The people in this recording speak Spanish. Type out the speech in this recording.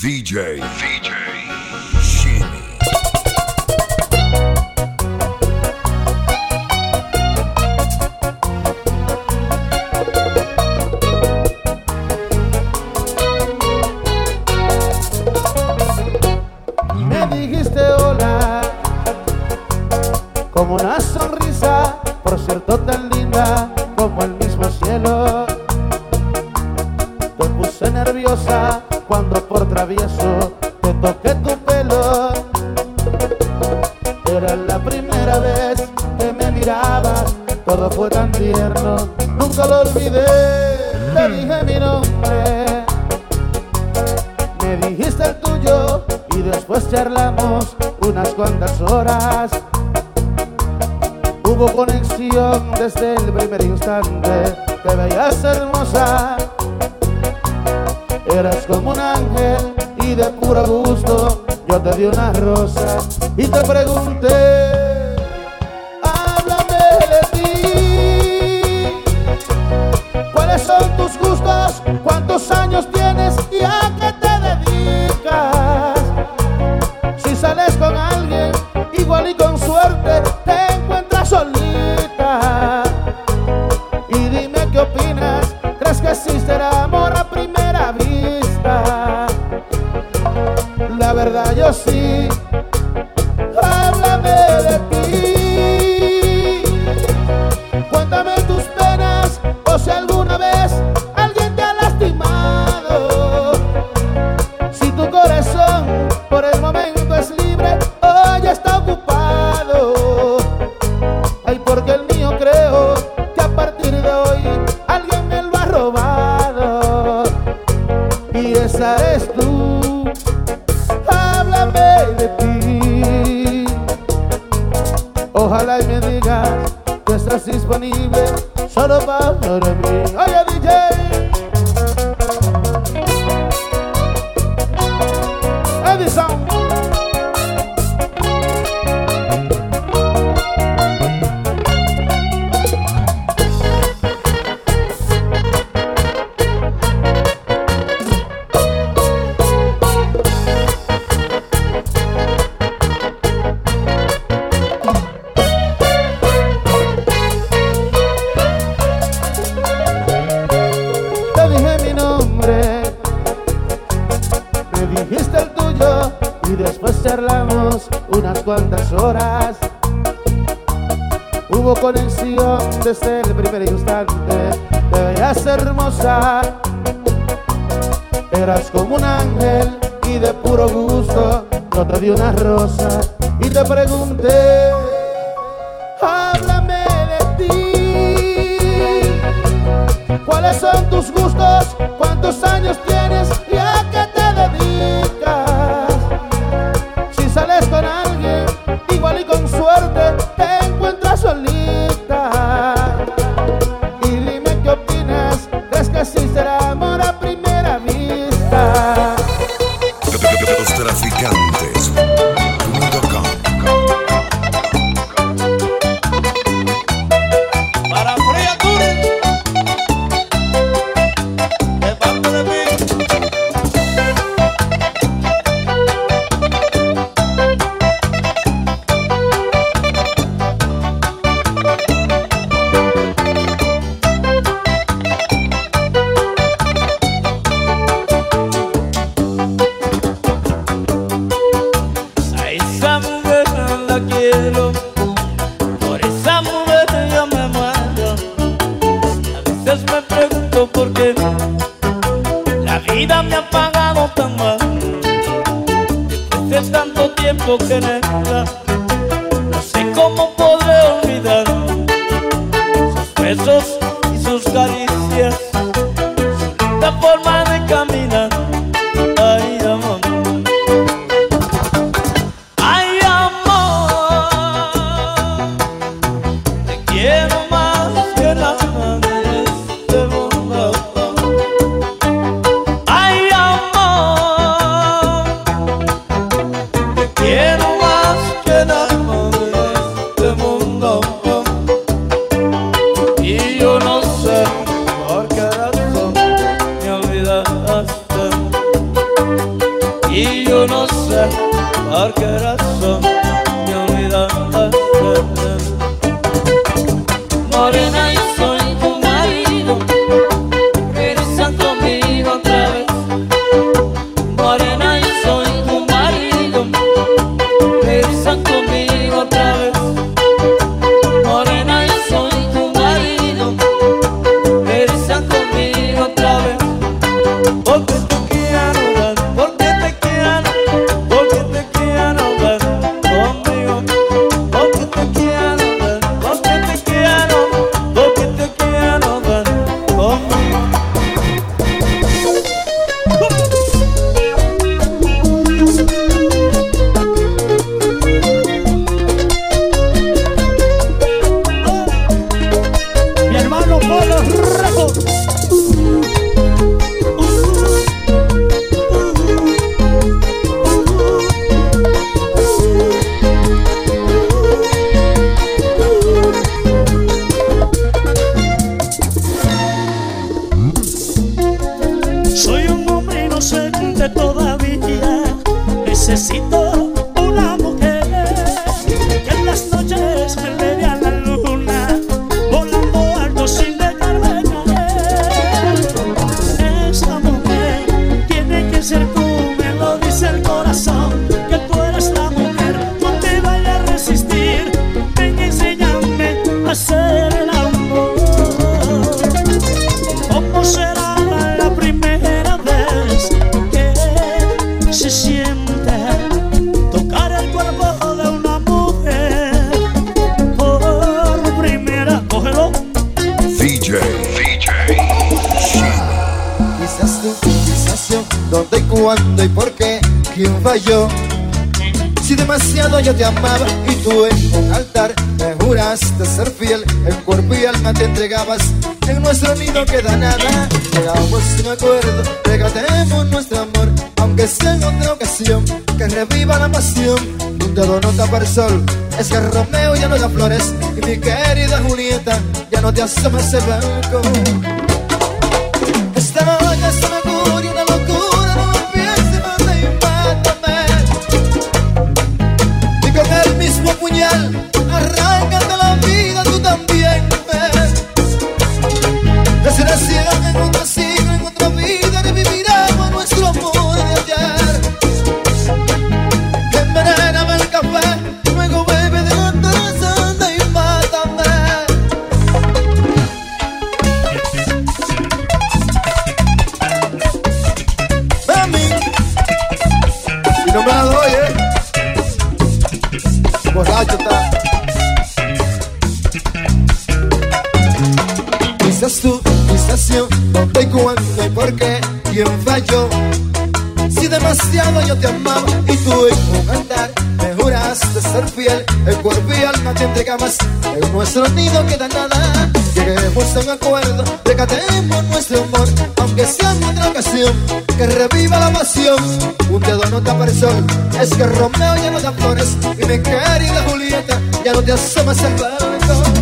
VJ. VJ. Jimmy. Me dijiste hola Como una sonrisa Por cierto tan dijiste el tuyo y después charlamos unas cuantas horas. Hubo conexión desde el primer instante, te veías hermosa. Eras como un ángel y de puro gusto yo te di una rosa y te pregunté, verdad yo sí, háblame de ti. Cuéntame tus penas o si alguna vez alguien te ha lastimado. Si tu corazón por el momento es libre, hoy está ocupado. Ay, porque el mío creo que a partir de hoy alguien me lo ha robado. Y esa eres tú. hagas, tú estás disponible solo para mí. Oye, DJ. Song. Cuantas horas. Hubo conexión desde el primer instante, te veías hermosa, eras como un ángel y de puro gusto yo te di una rosa y te pregunté, háblame de ti. ¿Cuáles son tus gustos? ¿Cuántos años tienes? Pregunto por qué la vida me ha pagado tan mal. Después de tanto tiempo que neta, no sé cómo podré olvidar sus besos y sus caricias, su linda quién falló. Si demasiado yo te amaba y tú en un altar me juraste ser fiel, el cuerpo y alma te entregabas, en nuestro nido queda nada. Hagamos un acuerdo, regatemos nuestro amor, aunque sea en otra ocasión, que reviva la pasión. Un dedo no tapa el sol, es que Romeo ya no da flores, y mi querida Julieta ya no te asomas el banco. Estaba sé por qué, quién falló. Si demasiado yo te amaba y tú en un andar me juraste ser fiel, el cuerpo y alma te entregabas. En nuestro nido queda nada. Lleguemos a un acuerdo, recatemos nuestro amor, aunque sea en otra ocasión, que reviva la pasión. Un dedo no tapa el sol, es que Romeo ya no da flores, y mi querida Julieta ya no te asoma el balcón.